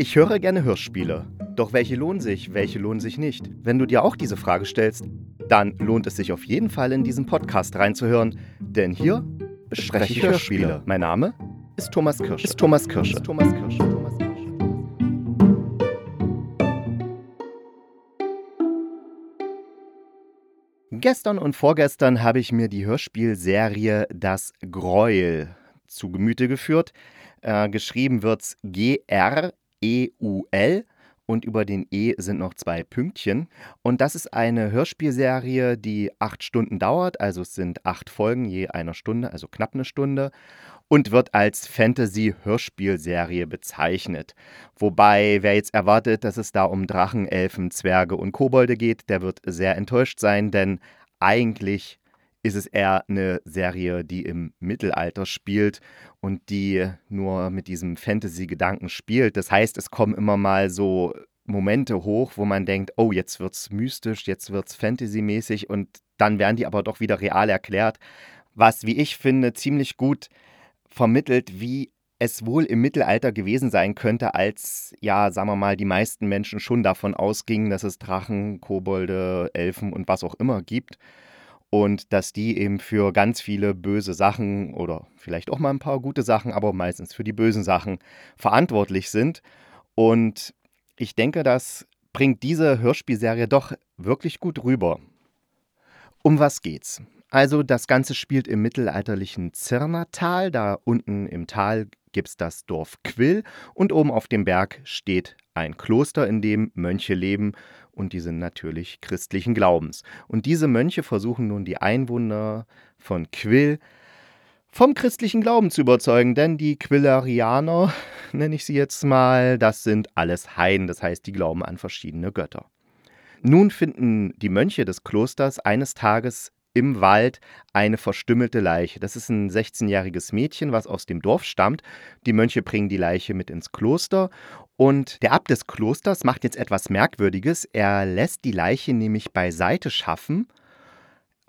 Ich höre gerne Hörspiele. Doch welche lohnen sich, welche lohnen sich nicht? Wenn du dir auch diese Frage stellst, dann lohnt es sich auf jeden Fall in diesen Podcast reinzuhören, denn hier bespreche ich Hörspiele. Mein Name ist Thomas Kirsch. Ist Thomas Kirsch. Ist Thomas Kirsch. Thomas Kirsch. Gestern und vorgestern habe ich mir die Hörspielserie Das Gräuel zu Gemüte geführt. Äh, geschrieben wird's G-R E-U-L und über den E sind noch zwei Pünktchen. Und das ist eine Hörspielserie, die acht Stunden dauert, also es sind acht Folgen je einer Stunde, also knapp eine Stunde, und wird als Fantasy-Hörspielserie bezeichnet. Wobei, wer jetzt erwartet, dass es da um Drachen, Elfen, Zwerge und Kobolde geht, der wird sehr enttäuscht sein, denn eigentlich ist es eher eine Serie, die im Mittelalter spielt und die nur mit diesem Fantasy-Gedanken spielt. Das heißt, es kommen immer mal so Momente hoch, wo man denkt, oh, jetzt wird's mystisch, jetzt wird's Fantasy-mäßig und dann werden die aber doch wieder real erklärt, was, wie ich finde, ziemlich gut vermittelt, wie es wohl im Mittelalter gewesen sein könnte, als, ja, sagen wir mal, die meisten Menschen schon davon ausgingen, dass es Drachen, Kobolde, Elfen und was auch immer gibt und dass die eben für ganz viele böse Sachen oder vielleicht auch mal ein paar gute Sachen, aber meistens für die bösen Sachen verantwortlich sind. Und ich denke, das bringt diese Hörspielserie doch wirklich gut rüber. Um was geht's? Also das Ganze spielt im mittelalterlichen Zirnertal. Da unten im Tal gibt es das Dorf Quill und oben auf dem Berg steht ein Kloster, in dem Mönche leben und die sind natürlich christlichen Glaubens. Und diese Mönche versuchen nun die Einwohner von Quill vom christlichen Glauben zu überzeugen, denn die Quillarianer, nenne ich sie jetzt mal, das sind alles Heiden, das heißt, die glauben an verschiedene Götter. Nun finden die Mönche des Klosters eines Tages im Wald eine verstümmelte Leiche. Das ist ein 16-jähriges Mädchen, was aus dem Dorf stammt. Die Mönche bringen die Leiche mit ins Kloster und der Abt des Klosters macht jetzt etwas Merkwürdiges. Er lässt die Leiche nämlich beiseite schaffen,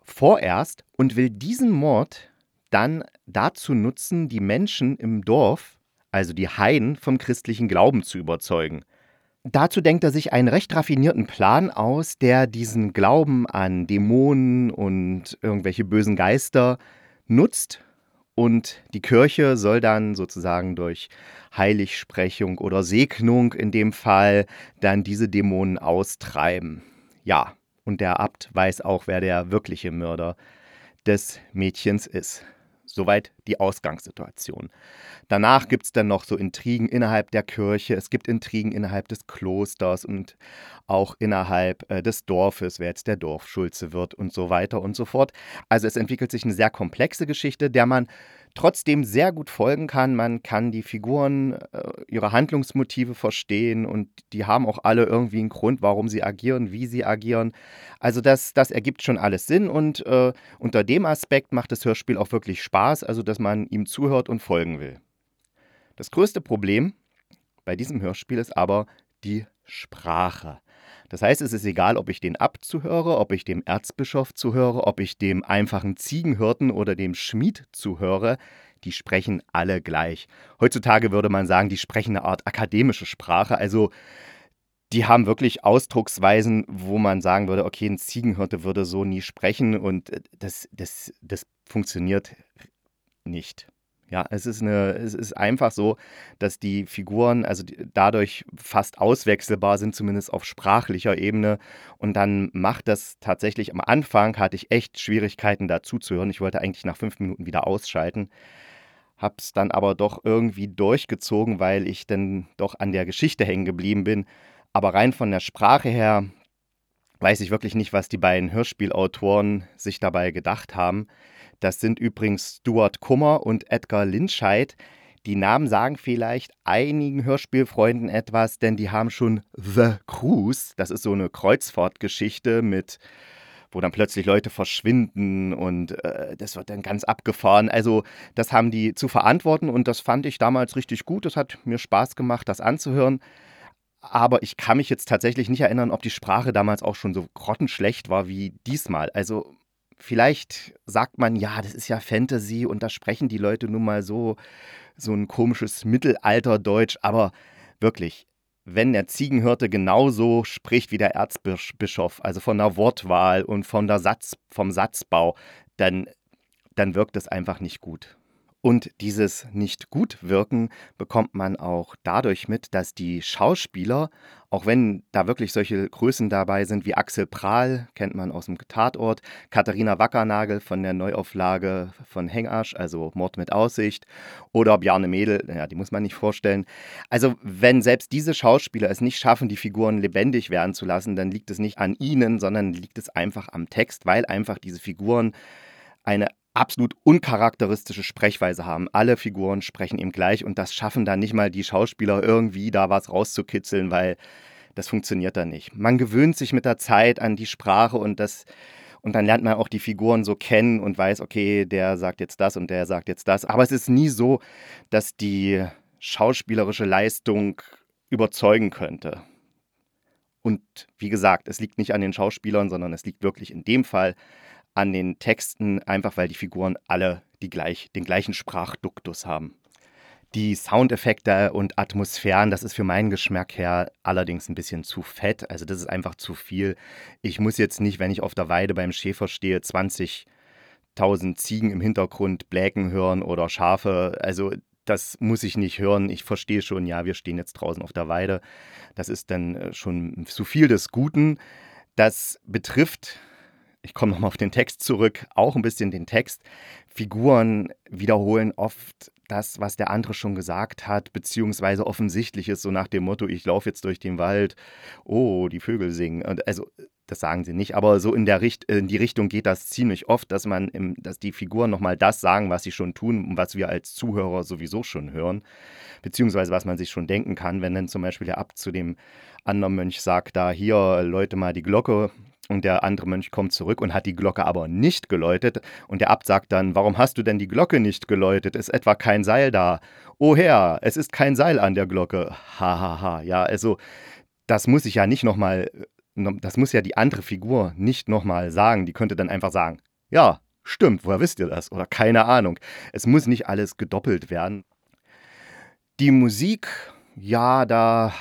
vorerst, und will diesen Mord dann dazu nutzen, die Menschen im Dorf, also die Heiden, vom christlichen Glauben zu überzeugen. Dazu denkt er sich einen recht raffinierten Plan aus, der diesen Glauben an Dämonen und irgendwelche bösen Geister nutzt und die Kirche soll dann sozusagen durch Heiligsprechung oder Segnung in dem Fall dann diese Dämonen austreiben. Ja, und der Abt weiß auch, wer der wirkliche Mörder des Mädchens ist. Soweit die Ausgangssituation. Danach gibt es dann noch so Intrigen innerhalb der Kirche, es gibt Intrigen innerhalb des Klosters und auch innerhalb äh, des Dorfes, wer jetzt der Dorfschulze wird und so weiter und so fort. Also es entwickelt sich eine sehr komplexe Geschichte, der man trotzdem sehr gut folgen kann. Man kann die Figuren, äh, ihre Handlungsmotive verstehen und die haben auch alle irgendwie einen Grund, warum sie agieren, wie sie agieren. Also das, das ergibt schon alles Sinn und äh, unter dem Aspekt macht das Hörspiel auch wirklich Spaß, also dass man ihm zuhört und folgen will. Das größte Problem bei diesem Hörspiel ist aber die Sprache. Das heißt, es ist egal, ob ich den Abt zuhöre, ob ich dem Erzbischof zuhöre, ob ich dem einfachen Ziegenhirten oder dem Schmied zuhöre, die sprechen alle gleich. Heutzutage würde man sagen, die sprechen eine Art akademische Sprache, also die haben wirklich Ausdrucksweisen, wo man sagen würde, okay, ein Ziegenhirte würde so nie sprechen und äh, das, das, das funktioniert nicht. Ja, es ist, eine, es ist einfach so, dass die Figuren also dadurch fast auswechselbar sind, zumindest auf sprachlicher Ebene. Und dann macht das tatsächlich am Anfang, hatte ich echt Schwierigkeiten dazu zu hören. Ich wollte eigentlich nach fünf Minuten wieder ausschalten. Hab's dann aber doch irgendwie durchgezogen, weil ich dann doch an der Geschichte hängen geblieben bin. Aber rein von der Sprache her weiß ich wirklich nicht, was die beiden Hörspielautoren sich dabei gedacht haben. Das sind übrigens Stuart Kummer und Edgar Lynchheit. Die Namen sagen vielleicht einigen Hörspielfreunden etwas, denn die haben schon The Cruise, das ist so eine Kreuzfahrtgeschichte mit wo dann plötzlich Leute verschwinden und äh, das wird dann ganz abgefahren. Also das haben die zu verantworten und das fand ich damals richtig gut. Das hat mir Spaß gemacht, das anzuhören. Aber ich kann mich jetzt tatsächlich nicht erinnern, ob die Sprache damals auch schon so grottenschlecht war wie diesmal. Also vielleicht sagt man, ja, das ist ja Fantasy und da sprechen die Leute nun mal so, so ein komisches Mittelalterdeutsch, aber wirklich, wenn der Ziegenhirte genauso spricht wie der Erzbischof, also von der Wortwahl und von der Satz, vom Satzbau, dann, dann wirkt es einfach nicht gut. Und dieses nicht gut wirken bekommt man auch dadurch mit, dass die Schauspieler, auch wenn da wirklich solche Größen dabei sind wie Axel Prahl, kennt man aus dem Tatort, Katharina Wackernagel von der Neuauflage von Hengasch, also Mord mit Aussicht, oder Bjarne Mädel, ja, die muss man nicht vorstellen. Also wenn selbst diese Schauspieler es nicht schaffen, die Figuren lebendig werden zu lassen, dann liegt es nicht an ihnen, sondern liegt es einfach am Text, weil einfach diese Figuren eine absolut uncharakteristische Sprechweise haben. Alle Figuren sprechen ihm gleich und das schaffen dann nicht mal die Schauspieler irgendwie da was rauszukitzeln, weil das funktioniert dann nicht. Man gewöhnt sich mit der Zeit an die Sprache und das und dann lernt man auch die Figuren so kennen und weiß, okay, der sagt jetzt das und der sagt jetzt das. Aber es ist nie so, dass die schauspielerische Leistung überzeugen könnte. Und wie gesagt, es liegt nicht an den Schauspielern, sondern es liegt wirklich in dem Fall an den Texten, einfach weil die Figuren alle die gleich, den gleichen Sprachduktus haben. Die Soundeffekte und Atmosphären, das ist für meinen Geschmack her allerdings ein bisschen zu fett. Also das ist einfach zu viel. Ich muss jetzt nicht, wenn ich auf der Weide beim Schäfer stehe, 20.000 Ziegen im Hintergrund bläken hören oder Schafe. Also das muss ich nicht hören. Ich verstehe schon, ja, wir stehen jetzt draußen auf der Weide. Das ist dann äh, schon zu viel des Guten. Das betrifft ich komme nochmal auf den Text zurück, auch ein bisschen den Text. Figuren wiederholen oft das, was der andere schon gesagt hat, beziehungsweise offensichtlich ist, so nach dem Motto, ich laufe jetzt durch den Wald, oh, die Vögel singen. Also, das sagen sie nicht, aber so in, der Richt in die Richtung geht das ziemlich oft, dass man, im, dass die Figuren nochmal das sagen, was sie schon tun und was wir als Zuhörer sowieso schon hören, beziehungsweise was man sich schon denken kann, wenn dann zum Beispiel der Abt zu dem anderen Mönch sagt, da hier, läute mal die Glocke, und der andere Mönch kommt zurück und hat die Glocke aber nicht geläutet. Und der Abt sagt dann, warum hast du denn die Glocke nicht geläutet? Ist etwa kein Seil da? O Herr, es ist kein Seil an der Glocke. Ha, ha, ha. Ja, also das muss ich ja nicht nochmal, das muss ja die andere Figur nicht nochmal sagen. Die könnte dann einfach sagen, ja, stimmt, woher wisst ihr das? Oder keine Ahnung. Es muss nicht alles gedoppelt werden. Die Musik, ja, da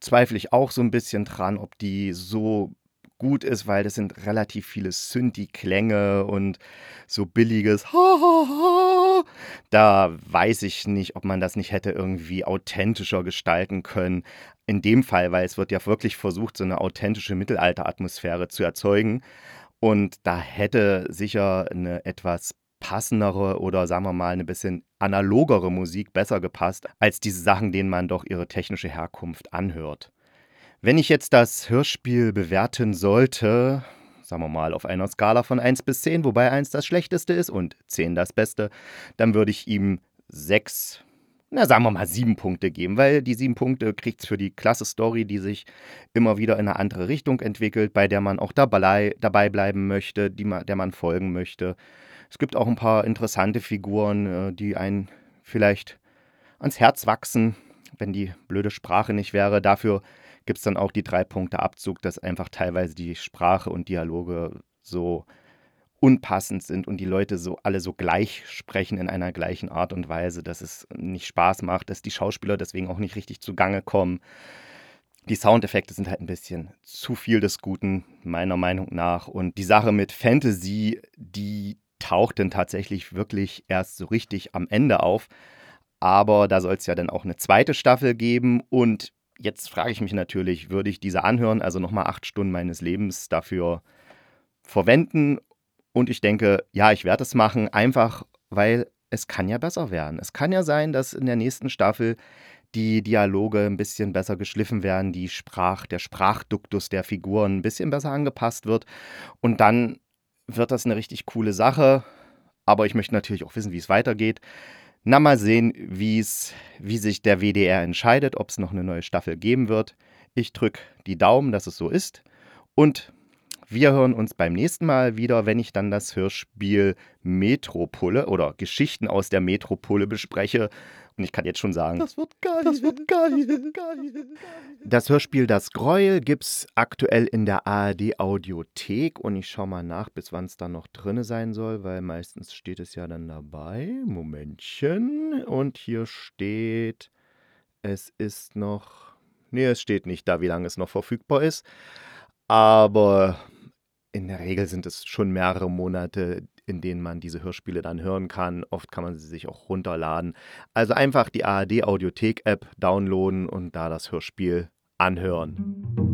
zweifle ich auch so ein bisschen dran, ob die so gut ist, weil das sind relativ viele Synthi-Klänge und so billiges. Da weiß ich nicht, ob man das nicht hätte irgendwie authentischer gestalten können. In dem Fall, weil es wird ja wirklich versucht, so eine authentische Mittelalteratmosphäre zu erzeugen. Und da hätte sicher eine etwas passendere oder sagen wir mal eine bisschen analogere Musik besser gepasst als diese Sachen, denen man doch ihre technische Herkunft anhört. Wenn ich jetzt das Hörspiel bewerten sollte, sagen wir mal auf einer Skala von 1 bis 10, wobei 1 das schlechteste ist und 10 das beste, dann würde ich ihm 6, na sagen wir mal 7 Punkte geben, weil die 7 Punkte kriegt es für die klasse Story, die sich immer wieder in eine andere Richtung entwickelt, bei der man auch dabei, dabei bleiben möchte, die man, der man folgen möchte. Es gibt auch ein paar interessante Figuren, äh, die einen vielleicht ans Herz wachsen, wenn die blöde Sprache nicht wäre. Dafür gibt es dann auch die drei Punkte Abzug, dass einfach teilweise die Sprache und Dialoge so unpassend sind und die Leute so alle so gleich sprechen in einer gleichen Art und Weise, dass es nicht Spaß macht, dass die Schauspieler deswegen auch nicht richtig zugange kommen. Die Soundeffekte sind halt ein bisschen zu viel des Guten, meiner Meinung nach. Und die Sache mit Fantasy, die taucht dann tatsächlich wirklich erst so richtig am Ende auf. Aber da soll es ja dann auch eine zweite Staffel geben und Jetzt frage ich mich natürlich, würde ich diese anhören, also nochmal acht Stunden meines Lebens dafür verwenden? Und ich denke, ja, ich werde es machen, einfach weil es kann ja besser werden. Es kann ja sein, dass in der nächsten Staffel die Dialoge ein bisschen besser geschliffen werden, die Sprach, der Sprachduktus der Figuren ein bisschen besser angepasst wird. Und dann wird das eine richtig coole Sache. Aber ich möchte natürlich auch wissen, wie es weitergeht. Na, mal sehen, wie's, wie sich der WDR entscheidet, ob es noch eine neue Staffel geben wird. Ich drücke die Daumen, dass es so ist. Und wir hören uns beim nächsten Mal wieder, wenn ich dann das Hörspiel Metropole oder Geschichten aus der Metropole bespreche. Und ich kann jetzt schon sagen, das wird geil, das wird geil, das wird geil. Das Hörspiel Das Gräuel gibt es aktuell in der ARD Audiothek und ich schaue mal nach, bis wann es dann noch drin sein soll, weil meistens steht es ja dann dabei. Momentchen. Und hier steht, es ist noch Nee, es steht nicht da, wie lange es noch verfügbar ist. Aber in der Regel sind es schon mehrere Monate, in denen man diese Hörspiele dann hören kann. Oft kann man sie sich auch runterladen. Also einfach die ARD Audiothek App downloaden und da das Hörspiel anhören.